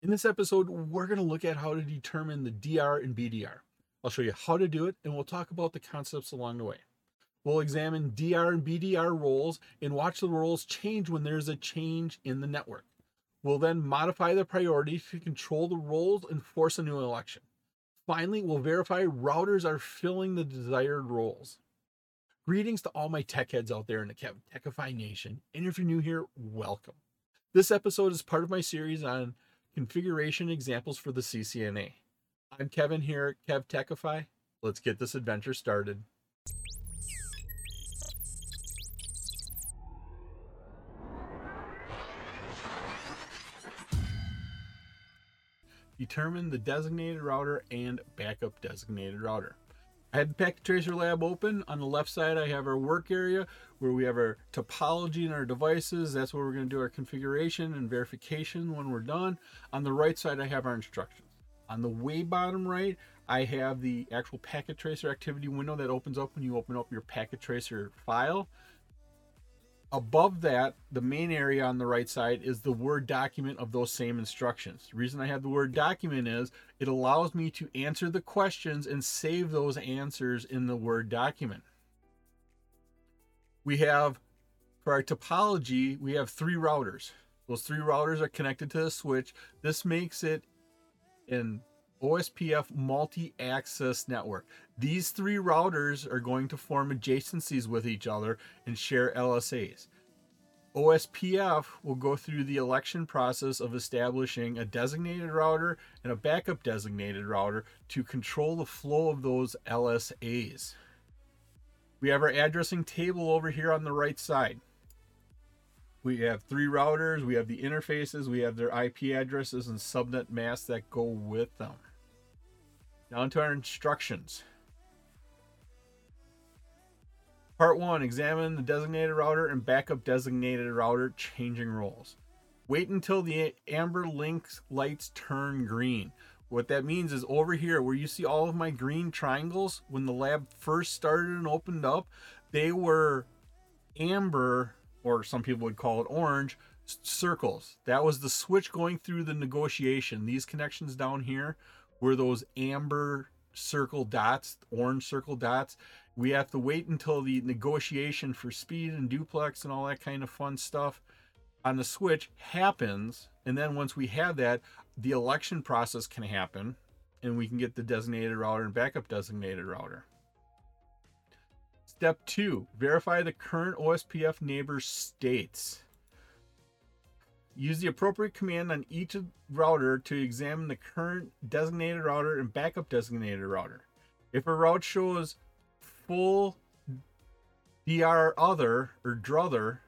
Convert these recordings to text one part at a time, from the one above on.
In this episode, we're going to look at how to determine the DR and BDR. I'll show you how to do it, and we'll talk about the concepts along the way. We'll examine DR and BDR roles and watch the roles change when there's a change in the network. We'll then modify the priority to control the roles and force a new election. Finally, we'll verify routers are filling the desired roles. Greetings to all my tech heads out there in the Techify Nation, and if you're new here, welcome. This episode is part of my series on configuration examples for the CCNA. I'm Kevin here at KevTechify. Let's get this adventure started. Determine the designated router and backup designated router. I have the Packet Tracer Lab open. On the left side, I have our work area where we have our topology and our devices. That's where we're going to do our configuration and verification when we're done. On the right side, I have our instructions. On the way bottom right, I have the actual Packet Tracer activity window that opens up when you open up your Packet Tracer file above that, the main area on the right side is the Word document of those same instructions. The reason I have the Word document is it allows me to answer the questions and save those answers in the Word document. We have, for our topology, we have three routers. Those three routers are connected to the switch. This makes it an OSPF multi-access network. These three routers are going to form adjacencies with each other and share LSAs. OSPF will go through the election process of establishing a designated router and a backup designated router to control the flow of those LSAs. We have our addressing table over here on the right side. We have three routers, we have the interfaces, we have their IP addresses and subnet masks that go with them. Down to our instructions. Part 1 Examine the designated router and backup designated router changing roles. Wait until the amber links lights turn green. What that means is over here where you see all of my green triangles, when the lab first started and opened up, they were amber, or some people would call it orange, circles. That was the switch going through the negotiation. These connections down here were those amber circle dots, orange circle dots. We have to wait until the negotiation for speed and duplex and all that kind of fun stuff on the switch happens. And then once we have that, the election process can happen and we can get the designated router and backup designated router. Step two, verify the current OSPF neighbor states. Use the appropriate command on each router to examine the current designated router and backup designated router. If a route shows full DR other or drother,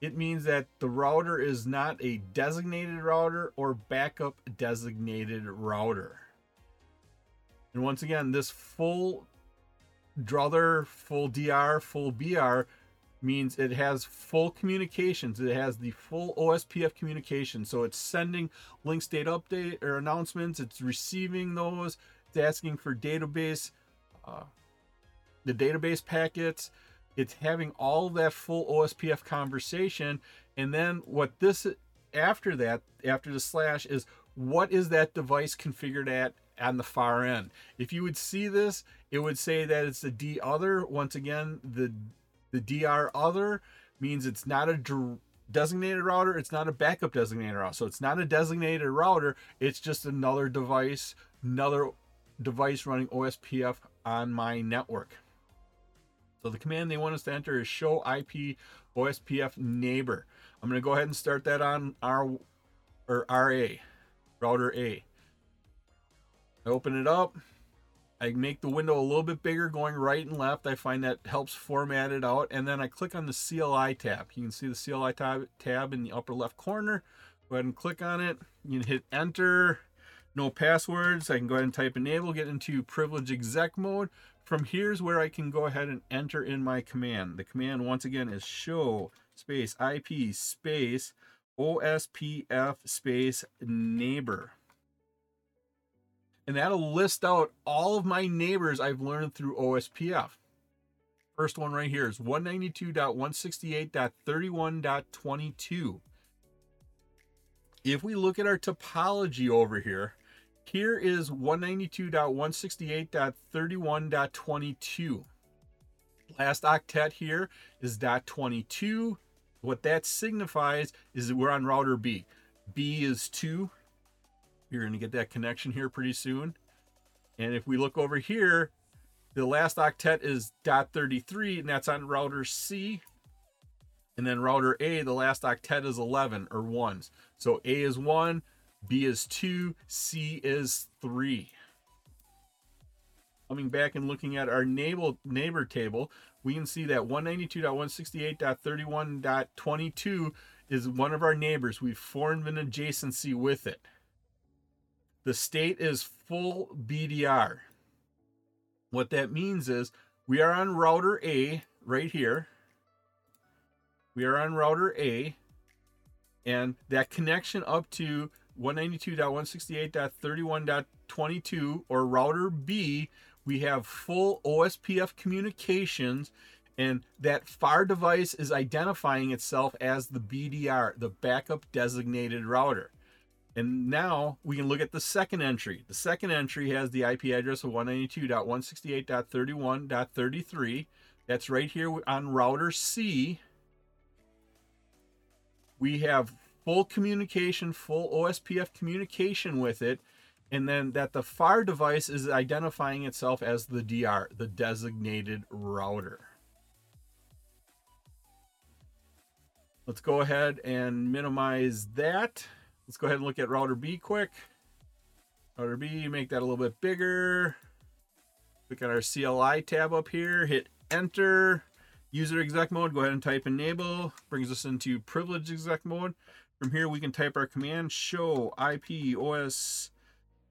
it means that the router is not a designated router or backup designated router. And once again, this full drother, full DR, full BR means it has full communications. It has the full OSPF communication. So it's sending link state update or announcements. It's receiving those. It's asking for database, uh, the database packets. It's having all that full OSPF conversation. And then what this after that, after the slash, is what is that device configured at on the far end. If you would see this, it would say that it's the D other. Once again, the the DR other means it's not a designated router, it's not a backup designated router. So it's not a designated router, it's just another device, another device running OSPF on my network. So the command they want us to enter is show IP OSPF neighbor. I'm going to go ahead and start that on our or RA, router A. I open it up. I make the window a little bit bigger going right and left. I find that helps format it out. And then I click on the CLI tab. You can see the CLI tab, tab in the upper left corner. Go ahead and click on it. You can hit enter. No passwords. I can go ahead and type enable, get into privilege exec mode. From here's where I can go ahead and enter in my command. The command once again is show space IP space OSPF space neighbor and that'll list out all of my neighbors I've learned through OSPF. First one right here is 192.168.31.22. if we look at our topology over here, here is 192.168.31.22. Last octet here is dot 22. What that signifies is that we're on router B. B is 2. You're going to get that connection here pretty soon. And if we look over here, the last octet is dot 33, and that's on router C. And then router A, the last octet is 11 or ones. So A is 1, B is 2, C is 3. Coming back and looking at our neighbor, neighbor table, we can see that 192.168.31.22 is one of our neighbors. We've formed an adjacency with it. The state is full BDR. What that means is we are on router A right here. We are on router A, and that connection up to 192.168.31.22 or router B, we have full OSPF communications and that FAR device is identifying itself as the BDR, the backup designated router. And now we can look at the second entry. The second entry has the IP address of 192.168.31.33. That's right here on router C. We have full communication, full OSPF communication with it, and then that the FAR device is identifying itself as the DR, the designated router. Let's go ahead and minimize that. Let's go ahead and look at router B quick. Router B, make that a little bit bigger. Click on our CLI tab up here, hit enter. User exec mode, go ahead and type enable. Brings us into privilege exec mode. From here, we can type our command show IP OS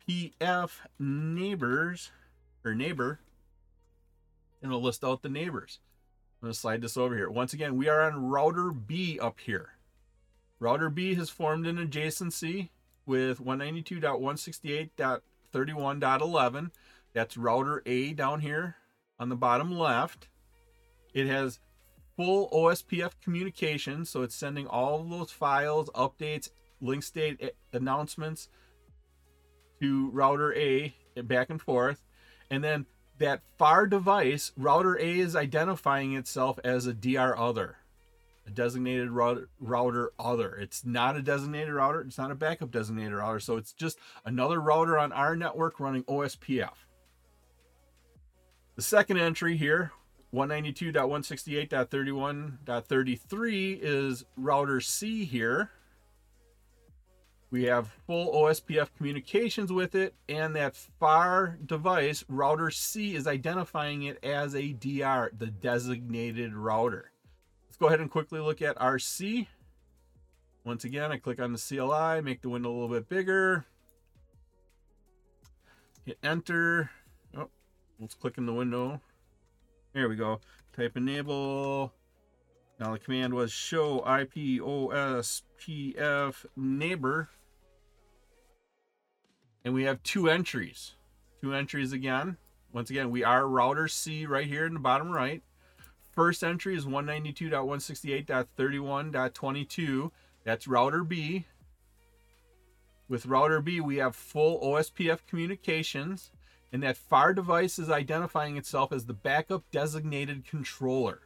PF neighbors or neighbor, and it'll list out the neighbors. I'm to slide this over here. Once again, we are on router B up here. Router B has formed an adjacency with 192.168.31.11. That's router A down here on the bottom left. It has full OSPF communication, so it's sending all of those files, updates, link state eh, announcements to router A back and forth. And then that FAR device, router A is identifying itself as a DR other a designated router, router other. It's not a designated router. It's not a backup designated router. So it's just another router on our network running OSPF. The second entry here, 192.168.31.33 is router C here. We have full OSPF communications with it, and that FAR device, router C, is identifying it as a DR, the designated router go ahead and quickly look at RC. Once again, I click on the CLI, make the window a little bit bigger. Hit enter. Oh, let's click in the window. There we go. Type enable. Now the command was show IP OSPF neighbor. And we have two entries. Two entries again. Once again, we are router C right here in the bottom right. First entry is 192.168.31.22. That's router B. With router B, we have full OSPF communications, and that FAR device is identifying itself as the backup designated controller.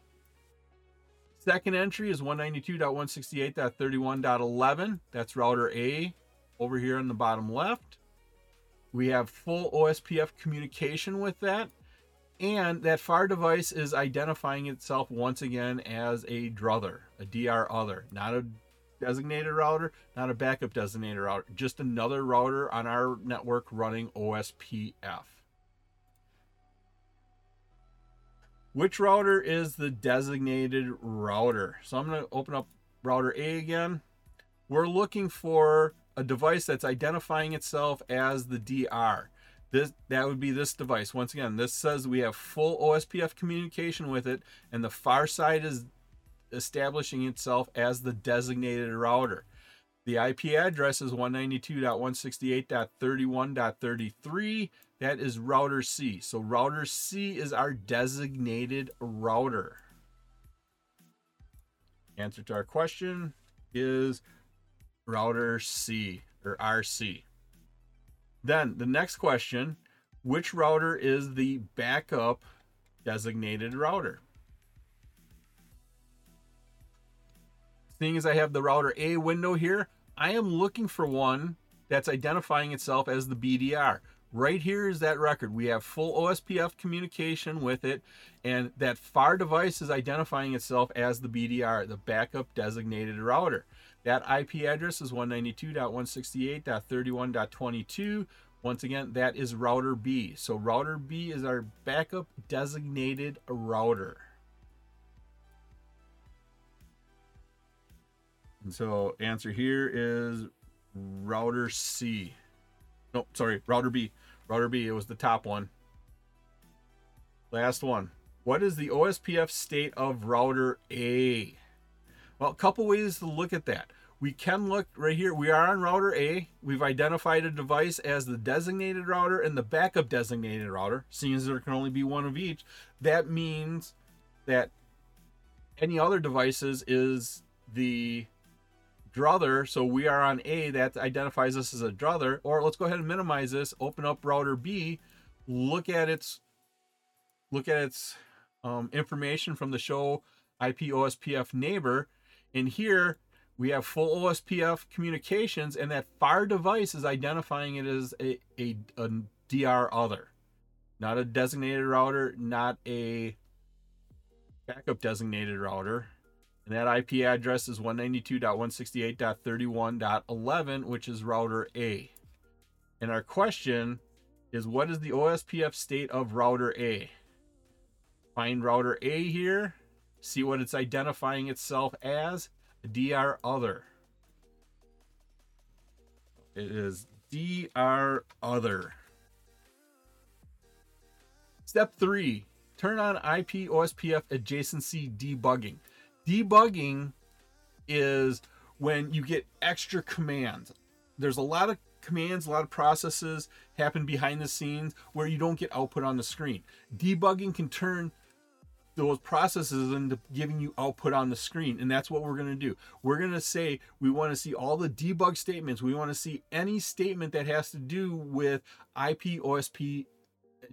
Second entry is 192.168.31.11. That's router A over here on the bottom left. We have full OSPF communication with that, and that FAR device is identifying itself once again as a druther, a DR other, not a designated router, not a backup designated router, just another router on our network running OSPF. Which router is the designated router? So I'm going to open up router A again. We're looking for a device that's identifying itself as the DR. This that would be this device. Once again, this says we have full OSPF communication with it, and the far side is establishing itself as the designated router. The IP address is 192.168.31.33. That is router C. So router C is our designated router. Answer to our question is router C or RC. Then the next question, which router is the backup designated router? Seeing as I have the router A window here, I am looking for one that's identifying itself as the BDR. Right here is that record. We have full OSPF communication with it, and that FAR device is identifying itself as the BDR, the backup designated router. That IP address is 192.168.31.22. Once again, that is router B. So router B is our backup designated router. And so answer here is router C. No, sorry, router B. Router B, it was the top one. Last one. What is the OSPF state of router A? Well, a couple ways to look at that. We can look right here. We are on router A. We've identified a device as the designated router and the backup designated router. Seeing as there can only be one of each, that means that any other devices is the druther. So we are on A that identifies us as a druther. Or let's go ahead and minimize this. Open up router B. Look at its look at its um, information from the show IP OSPF neighbor. And here we have full OSPF communications, and that FAR device is identifying it as a, a, a DR other, not a designated router, not a backup designated router. And that IP address is 192.168.31.11, which is router A. And our question is what is the OSPF state of router A? Find router A here, see what it's identifying itself as, DR other. It is DR other. Step three, turn on IP OSPF adjacency debugging. Debugging is when you get extra commands. There's a lot of commands, a lot of processes happen behind the scenes where you don't get output on the screen. Debugging can turn those processes into giving you output on the screen. And that's what we're going to do. We're going to say we want to see all the debug statements. We want to see any statement that has to do with IP OSPF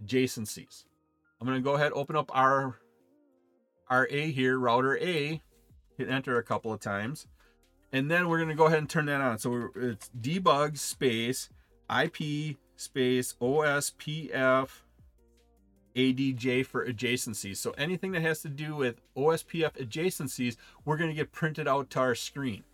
adjacencies. I'm going to go ahead open up our our A here, router A, hit enter a couple of times. And then we're going to go ahead and turn that on. So it's debug space IP space OSPF ADJ for adjacencies. So anything that has to do with OSPF adjacencies, we're going to get printed out to our screen.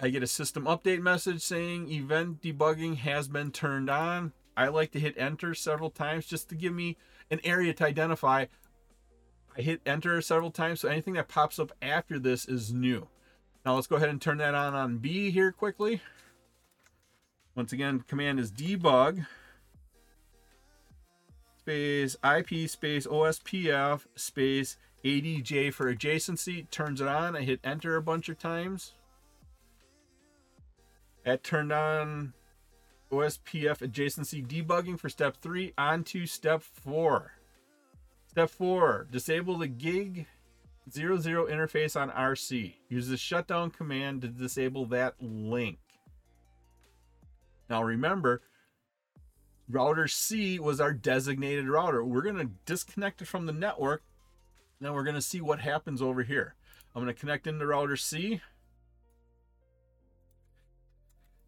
I get a system update message saying event debugging has been turned on. I like to hit enter several times just to give me an area to identify. I hit enter several times, so anything that pops up after this is new. Now let's go ahead and turn that on on B here quickly. Once again, command is debug space IP space OSPF space ADJ for adjacency. Turns it on. I hit enter a bunch of times. That turned on OSPF adjacency debugging for step three. On to step four. Step four, disable the gig 00 interface on RC. Use the shutdown command to disable that link. Now remember, router C was our designated router. We're going to disconnect it from the network. Then we're going to see what happens over here. I'm going to connect into router C.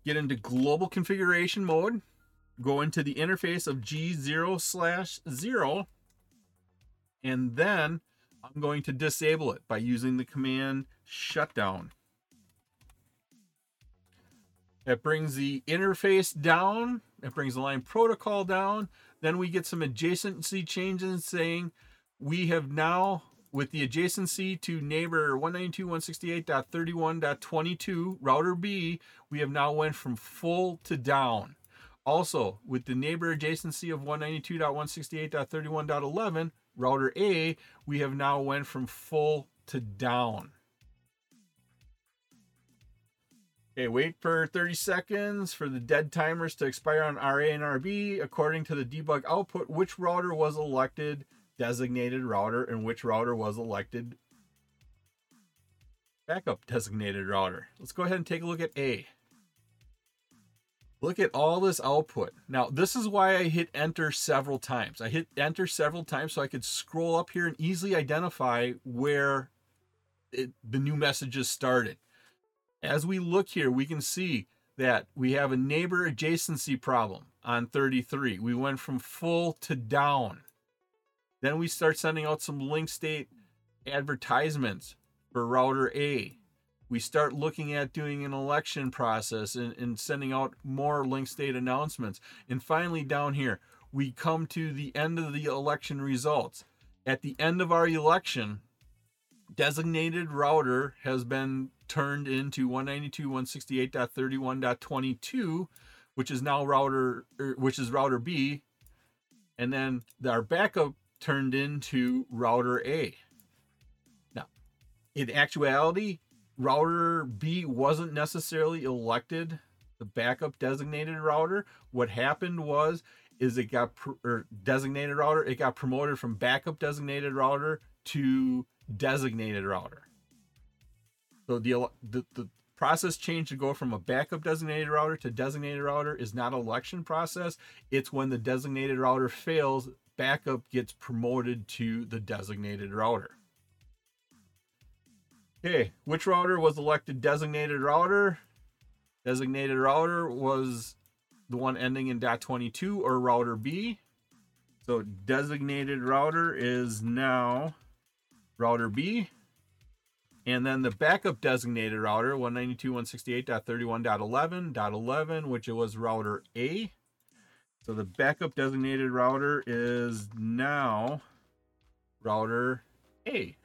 Get into global configuration mode. Go into the interface of G0 slash 0. And then I'm going to disable it by using the command shutdown. It brings the interface down. It brings the line protocol down. Then we get some adjacency changes saying we have now, with the adjacency to neighbor 192.168.31.22 router B, we have now went from full to down. Also, with the neighbor adjacency of 192.168.31.11 router A, we have now went from full to down. Okay, wait for 30 seconds for the dead timers to expire on RA and RB. According to the debug output, which router was elected designated router and which router was elected backup designated router. Let's go ahead and take a look at A. Look at all this output. Now, this is why I hit enter several times. I hit enter several times so I could scroll up here and easily identify where it, the new messages started. As we look here, we can see that we have a neighbor adjacency problem on 33. We went from full to down. Then we start sending out some link state advertisements for router A. We start looking at doing an election process and, and sending out more link state announcements. And finally, down here, we come to the end of the election results. At the end of our election, designated router has been turned into 192.168.31.22, which is now router, er, which is router B, and then our backup turned into router A. Now, in actuality, router B wasn't necessarily elected the backup designated router. What happened was is it got or designated router, it got promoted from backup designated router to designated router. So the, the, the process change to go from a backup designated router to designated router is not election process. It's when the designated router fails, backup gets promoted to the designated router. Okay, which router was elected designated router? Designated router was the one ending in .22 or router B. So designated router is now router B. And then the backup designated router, 192.168.31.11.11, which it was router A. So the backup designated router is now router A.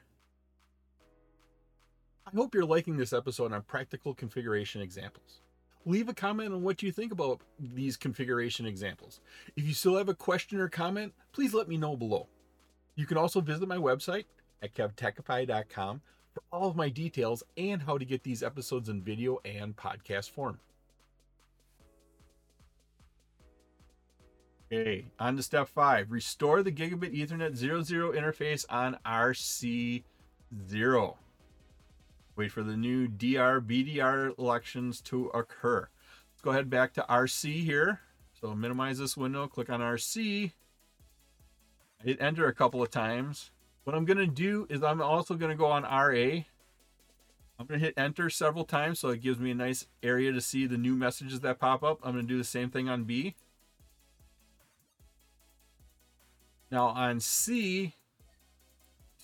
I hope you're liking this episode on practical configuration examples. Leave a comment on what you think about these configuration examples. If you still have a question or comment, please let me know below. You can also visit my website at kevtechify.com for all of my details and how to get these episodes in video and podcast form. Okay, on to step five restore the gigabit Ethernet 00 interface on RC0. Wait for the new DR BDR elections to occur. Let's go ahead back to RC here. So minimize this window, click on RC. Hit enter a couple of times. What I'm going to do is I'm also going to go on RA. I'm going to hit enter several times so it gives me a nice area to see the new messages that pop up. I'm going to do the same thing on B. Now on C,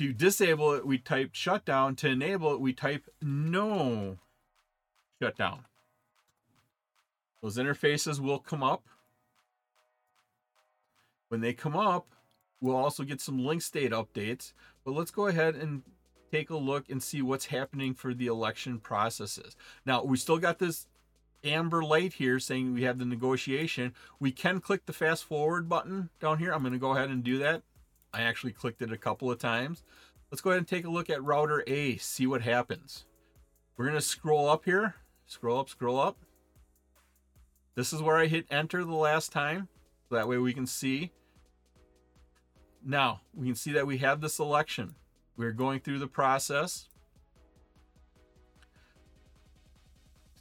to disable it, we type shutdown. To enable it, we type no shutdown. Those interfaces will come up. When they come up, We'll also get some link state updates, but let's go ahead and take a look and see what's happening for the election processes. Now, we still got this amber light here saying we have the negotiation. We can click the fast forward button down here. I'm going to go ahead and do that. I actually clicked it a couple of times. Let's go ahead and take a look at router A, see what happens. We're going to scroll up here, scroll up, scroll up. This is where I hit enter the last time. So that way we can see now, we can see that we have the selection. We're going through the process.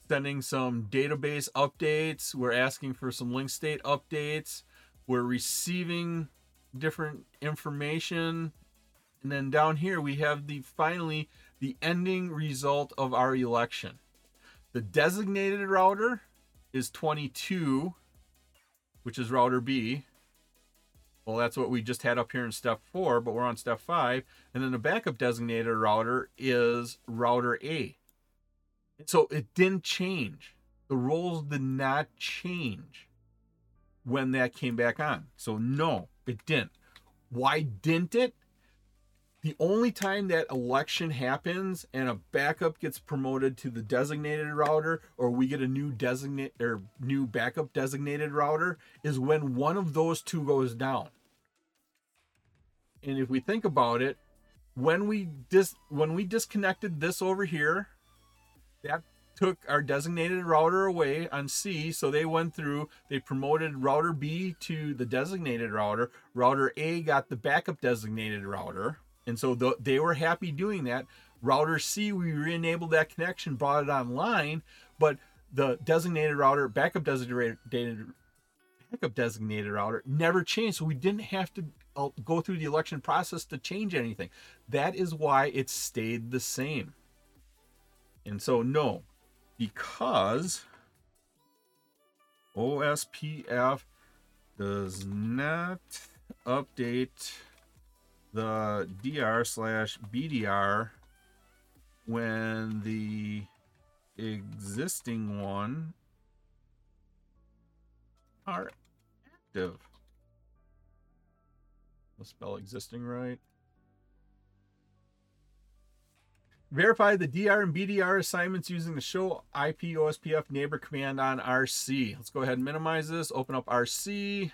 Sending some database updates. We're asking for some link state updates. We're receiving different information. And then down here we have the finally the ending result of our election. The designated router is 22, which is router B. Well, that's what we just had up here in step four, but we're on step five. And then the backup designated router is router A. So it didn't change. The roles did not change when that came back on. So no, it didn't. Why didn't it? The only time that election happens and a backup gets promoted to the designated router or we get a new designate or new backup designated router is when one of those two goes down. And if we think about it, when we dis when we disconnected this over here, that took our designated router away on C. So they went through, they promoted router B to the designated router. Router A got the backup designated router. And so th- they were happy doing that. Router C, we re-enabled that connection, brought it online, but the designated router, backup designated backup designated router never changed. So we didn't have to uh, go through the election process to change anything. That is why it stayed the same. And so no, because OSPF does not update the DR slash BDR when the existing one are active. Let's spell existing right. Verify the DR and BDR assignments using the show IP OSPF neighbor command on RC. Let's go ahead and minimize this. Open up RC.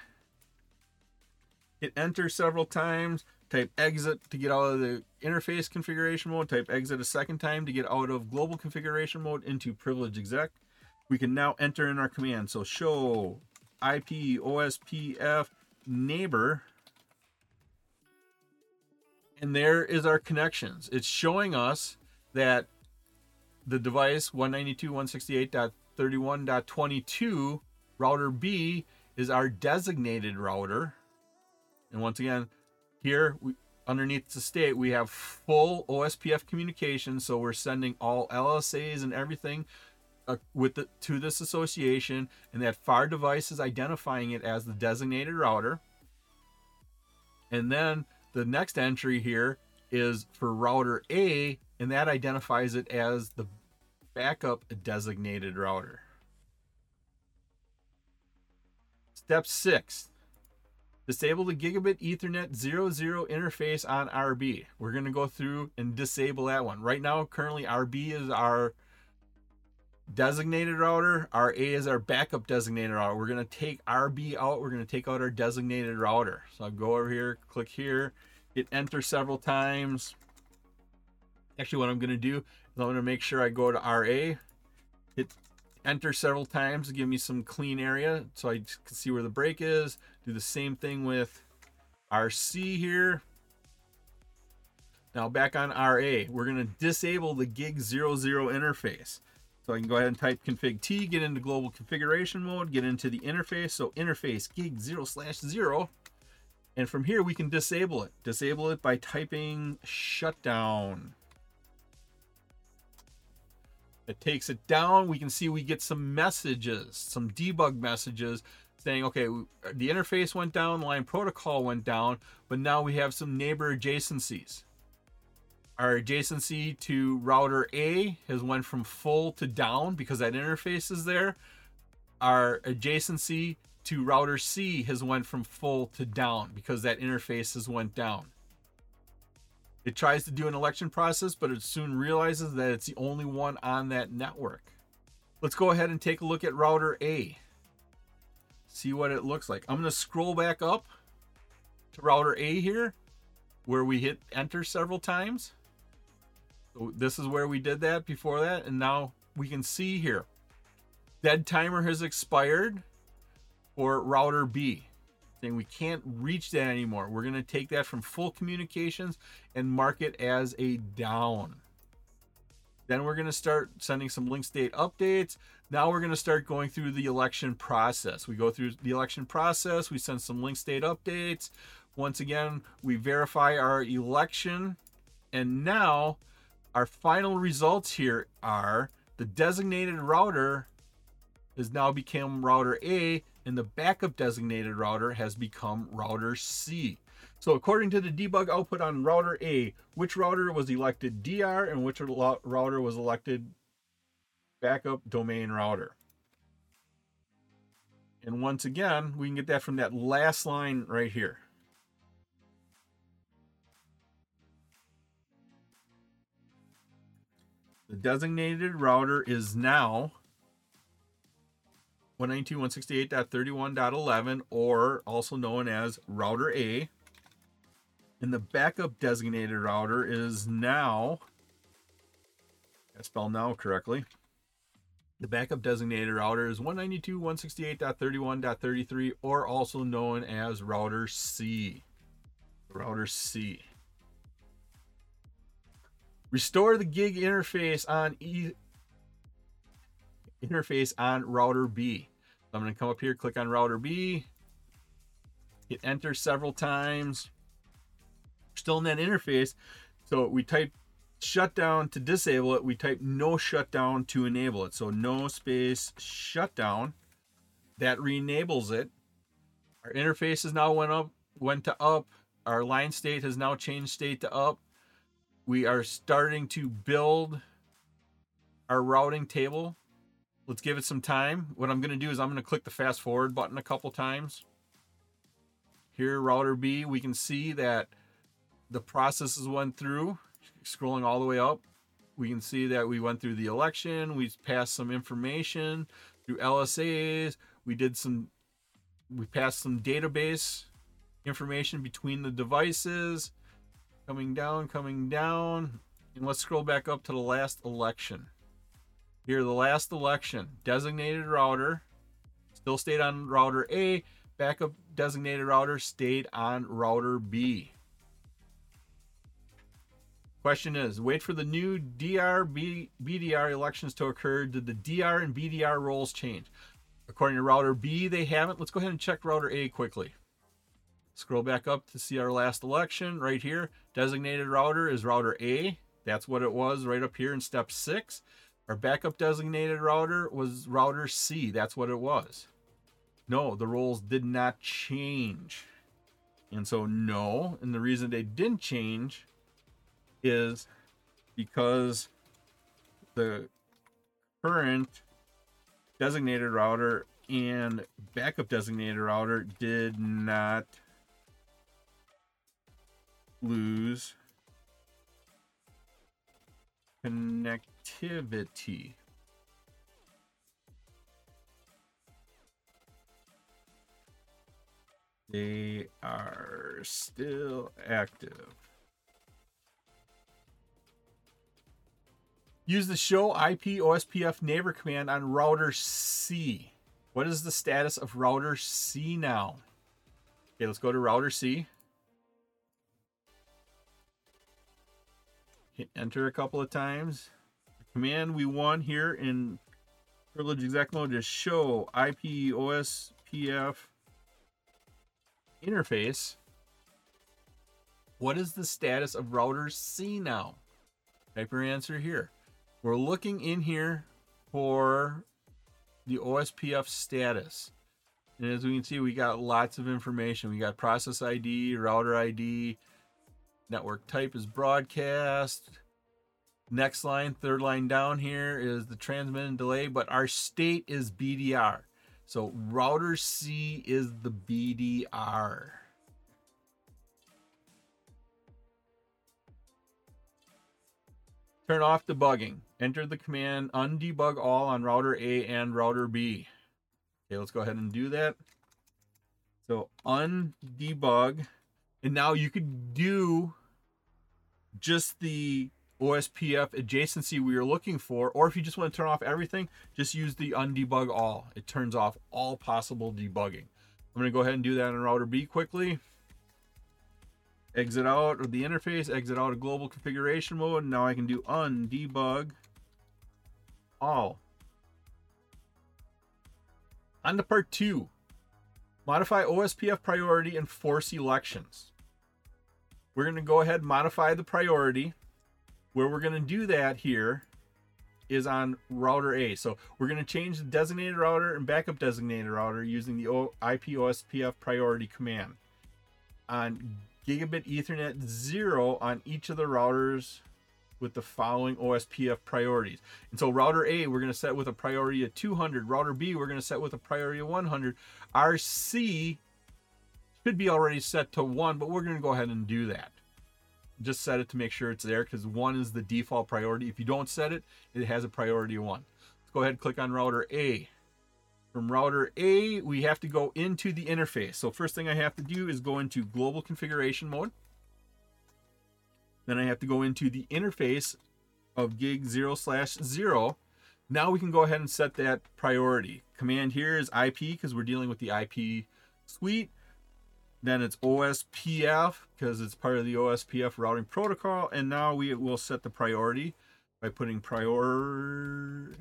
Hit enter several times. Type exit to get out of the interface configuration mode. Type exit a second time to get out of global configuration mode into privilege exec. We can now enter in our command. So show IP OSPF neighbor and there is our connections. It's showing us that the device 192.168.31.22 router B is our designated router. And once again, here we, underneath the state, we have full OSPF communication. So we're sending all LSAs and everything uh, with the, to this association, and that FAR device is identifying it as the designated router. And then the next entry here is for router A, and that identifies it as the backup designated router. Step six, disable the gigabit ethernet 00 interface on RB. We're going to go through and disable that one. Right now, currently RB is our designated router. RA is our backup designated router. We're going to take RB out. We're going to take out our designated router. So I'll go over here, click here, hit enter several times. Actually, what I'm going to do is I'm going to make sure I go to RA, hit enter several times to give me some clean area so I can see where the break is. Do the same thing with RC here. Now back on RA, we're going to disable the gig 00 interface. So I can go ahead and type config T, get into global configuration mode, get into the interface. So interface gig 0 slash 0. And from here we can disable it. Disable it by typing shutdown. It takes it down. We can see we get some messages, some debug messages saying, okay, the interface went down, line protocol went down, but now we have some neighbor adjacencies. Our adjacency to router A has went from full to down because that interface is there. Our adjacency to router C has went from full to down because that interface has went down. It tries to do an election process, but it soon realizes that it's the only one on that network. Let's go ahead and take a look at router A. See what it looks like. I'm going to scroll back up to router A here where we hit enter several times. So this is where we did that before that. And now we can see here. Dead timer has expired for router B. Saying we can't reach that anymore. We're going to take that from full communications and mark it as a down. Then we're going to start sending some link state updates. Now we're going to start going through the election process. We go through the election process, we send some link state updates. Once again, we verify our election. And now our final results here are the designated router has now become router A and the backup designated router has become router C. So according to the debug output on router A, which router was elected DR and which router was elected backup domain router. And once again, we can get that from that last line right here. The designated router is now 192.168.31.11 or also known as router A. And the backup designated router is now, I spell now correctly. The backup designated router is 192.168.31.33 or also known as router C. Router C. Restore the gig interface on e interface on router B. So I'm going to come up here, click on router B, hit enter several times. Still in that interface. So we type shutdown to disable it. We type no shutdown to enable it. So no space shutdown. That re-enables it. Our interface has now went up, went to up. Our line state has now changed state to up. We are starting to build our routing table Let's give it some time. What I'm going to do is I'm going to click the fast forward button a couple times. Here, router B, we can see that the processes went through, scrolling all the way up. We can see that we went through the election, we passed some information through LSAs, we did some, we passed some database information between the devices, coming down, coming down. And let's scroll back up to the last election. Here, the last election, designated router still stayed on router A, backup designated router stayed on router B. Question is, wait for the new DR BDR elections to occur. Did the DR and BDR roles change? According to router B, they haven't. Let's go ahead and check router A quickly. Scroll back up to see our last election right here. Designated router is router A. That's what it was right up here in step six. Our backup designated router was router C. That's what it was. No, the roles did not change. And so, no. And the reason they didn't change is because the current designated router and backup designated router did not lose connectivity. They are still active. Use the show IP OSPF neighbor command on router C. What is the status of router C now? Okay, let's go to router C. enter a couple of times. The command we want here in privilege exec mode is show IP OSPF interface. What is the status of router C now? Type your answer here. We're looking in here for the OSPF status. And as we can see, we got lots of information. We got process ID, router ID, Network type is broadcast. Next line, third line down here is the transmit and delay, but our state is BDR. So router C is the BDR. Turn off debugging. Enter the command undebug all on router A and router B. Okay, let's go ahead and do that. So undebug. And now you could do just the OSPF adjacency we are looking for, or if you just want to turn off everything, just use the undebug all. It turns off all possible debugging. I'm going to go ahead and do that on router B quickly. Exit out of the interface, exit out of global configuration mode. Now I can do undebug all. On to part two. Modify OSPF priority and force elections. We're going to go ahead and modify the priority. Where we're going to do that here is on router A. So we're going to change the designated router and backup designated router using the IP OSPF priority command. On gigabit Ethernet 0 on each of the routers with the following OSPF priorities. And so router A, we're going to set with a priority of 200. Router B, we're going to set with a priority of 100. RC should be already set to one, but we're going to go ahead and do that. Just set it to make sure it's there because one is the default priority. If you don't set it, it has a priority one. Let's go ahead and click on router A. From router A, we have to go into the interface. So first thing I have to do is go into global configuration mode. Then I have to go into the interface of gig 0 slash 0. Now we can go ahead and set that priority. Command here is IP because we're dealing with the IP suite Then it's OSPF because it's part of the OSPF routing protocol. And now we will set the priority by putting priority.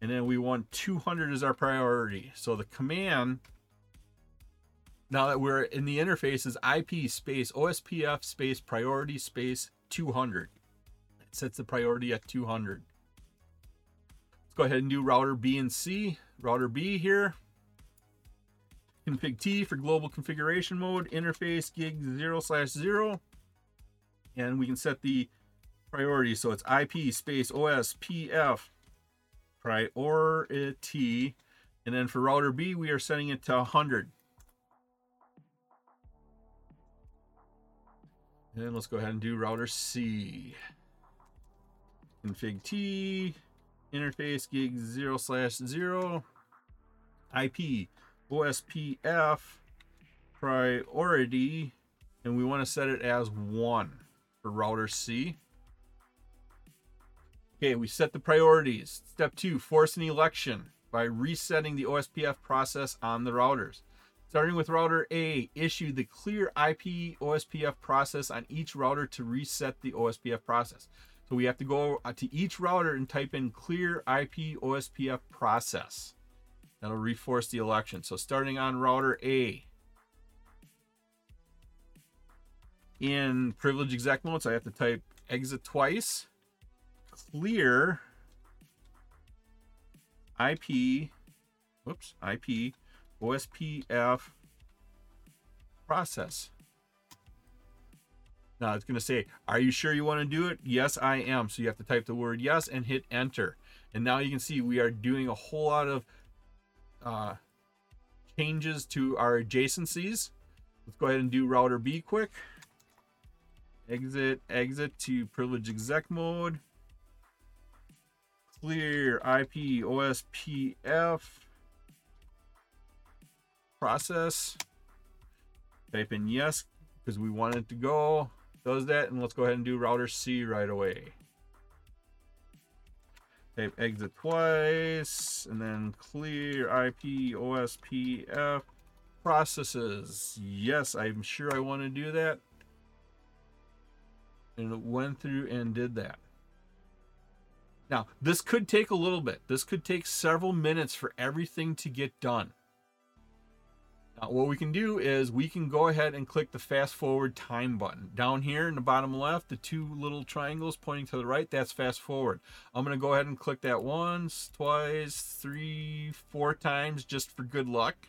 And then we want 200 as our priority. So the command, now that we're in the interface, is IP space OSPF space priority space 200. It sets the priority at 200. Let's go ahead and do router B and C. Router B here, config T for global configuration mode, interface gig 0 slash 0. And we can set the priority. So it's IP space OSPF priority. And then for router B, we are setting it to 100. And let's go ahead and do router C. Config T, interface gig 0 slash 0, IP OSPF priority, and we want to set it as 1 for router C. Okay, we set the priorities. Step two, force an election by resetting the OSPF process on the routers. Starting with router A, issue the clear IP OSPF process on each router to reset the OSPF process. So we have to go to each router and type in clear IP OSPF process. That'll reforce the election. So starting on router A. In privilege exec mode, so I have to type exit twice clear IP, whoops, IP, OSPF process. Now it's going to say, Are you sure you want to do it? Yes, I am. So you have to type the word yes and hit enter. And now you can see we are doing a whole lot of uh, changes to our adjacencies. Let's go ahead and do router B quick. Exit, exit to privilege exec mode clear IP OSPF process. Type in yes because we want it to go. Does that, and let's go ahead and do router C right away. Exit twice, and then clear IP OSPF processes. Yes, I'm sure I want to do that. And it went through and did that. Now, this could take a little bit. This could take several minutes for everything to get done. Now, what we can do is we can go ahead and click the fast forward time button. Down here in the bottom left, the two little triangles pointing to the right, that's fast forward. I'm going to go ahead and click that once, twice, three, four times just for good luck.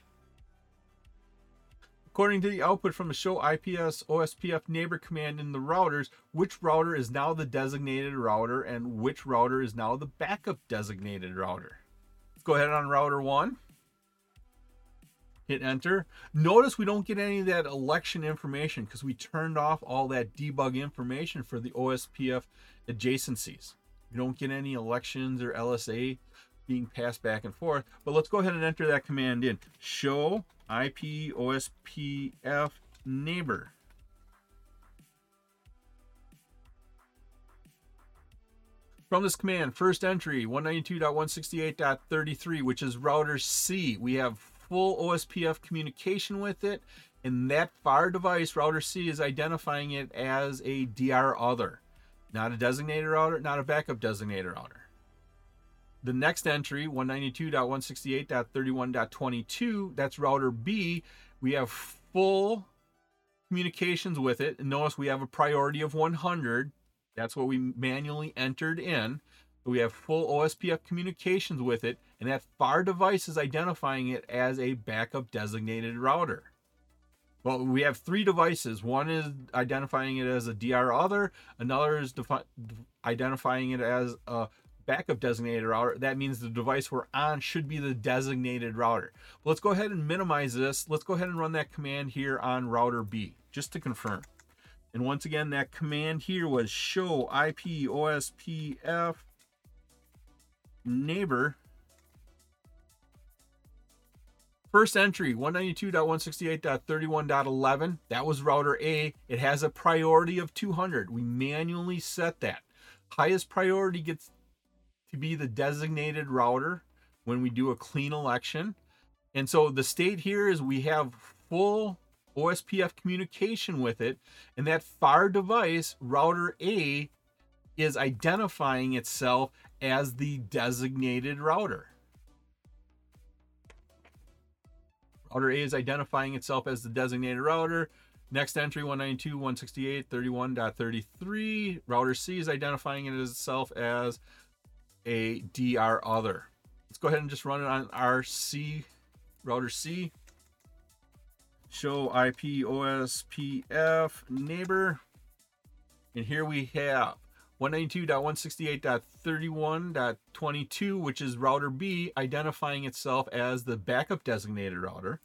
According to the output from the show IPS OSPF neighbor command in the routers, which router is now the designated router and which router is now the backup designated router. Let's go ahead on router one. Hit enter. Notice we don't get any of that election information because we turned off all that debug information for the OSPF adjacencies. We don't get any elections or LSA being passed back and forth. But let's go ahead and enter that command in. Show IP OSPF neighbor. From this command, first entry 192.168.33, which is router C. We have full OSPF communication with it, and that far device, router C, is identifying it as a DR other, not a designated router, not a backup designated router. The next entry 192.168.31.22 that's router b. We have full communications with it. And notice we have a priority of 100 that's what we manually entered in we have full ospf communications with it and that far device is identifying it as a backup designated router well we have three devices one is identifying it as a dr other another is defi- identifying it as a backup designated router, that means the device we're on should be the designated router. Let's go ahead and minimize this. Let's go ahead and run that command here on router B, just to confirm. And once again, that command here was show IP OSPF neighbor. First entry 192.168.31.11. That was router A. It has a priority of 200. We manually set that. Highest priority gets to be the designated router when we do a clean election. And so the state here is we have full OSPF communication with it, and that far device, router A, is identifying itself as the designated router. Router A is identifying itself as the designated router. Next entry 192.168.31.33. Router C is identifying it itself as a DR other. Let's go ahead and just run it on our C router C. Show IP OSPF neighbor. And here we have 192.168.31.22, which is router B, identifying itself as the backup designated router.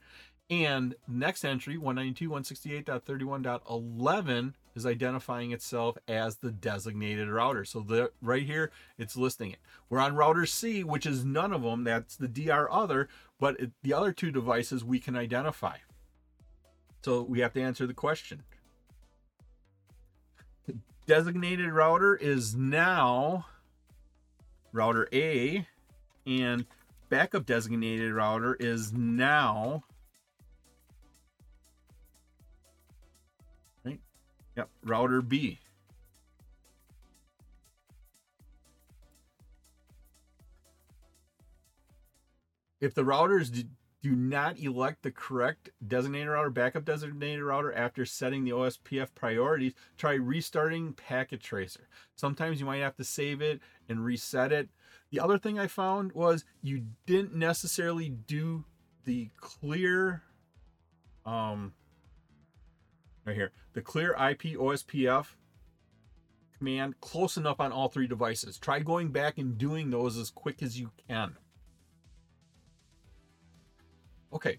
And next entry, 192.168.31.11, is identifying itself as the designated router. So the right here, it's listing it. We're on router C, which is none of them. That's the DR other, but it, the other two devices we can identify. So we have to answer the question designated router is now router A, and backup designated router is now right. Yep, router B. If the routers do not elect the correct designated router, backup designated router after setting the OSPF priorities. Try restarting Packet Tracer. Sometimes you might have to save it and reset it. The other thing I found was you didn't necessarily do the clear, um, right here, the clear IP OSPF command close enough on all three devices. Try going back and doing those as quick as you can. Okay,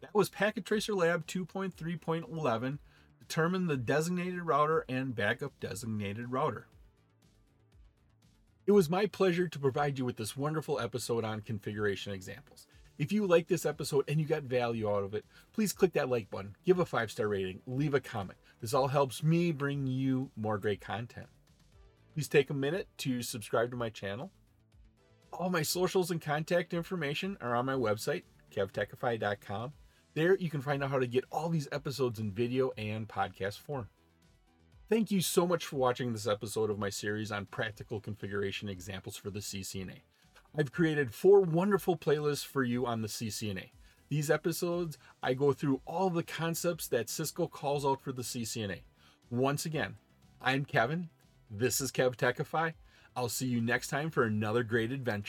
that was Packet Tracer Lab 2.3.11. Determine the designated router and backup designated router. It was my pleasure to provide you with this wonderful episode on configuration examples. If you like this episode and you got value out of it, please click that like button, give a five star rating, leave a comment. This all helps me bring you more great content. Please take a minute to subscribe to my channel. All my socials and contact information are on my website, kevtechify.com. There you can find out how to get all these episodes in video and podcast form. Thank you so much for watching this episode of my series on practical configuration examples for the CCNA. I've created four wonderful playlists for you on the CCNA. These episodes, I go through all the concepts that Cisco calls out for the CCNA. Once again, I'm Kevin. This is KevTechify. I'll see you next time for another great adventure.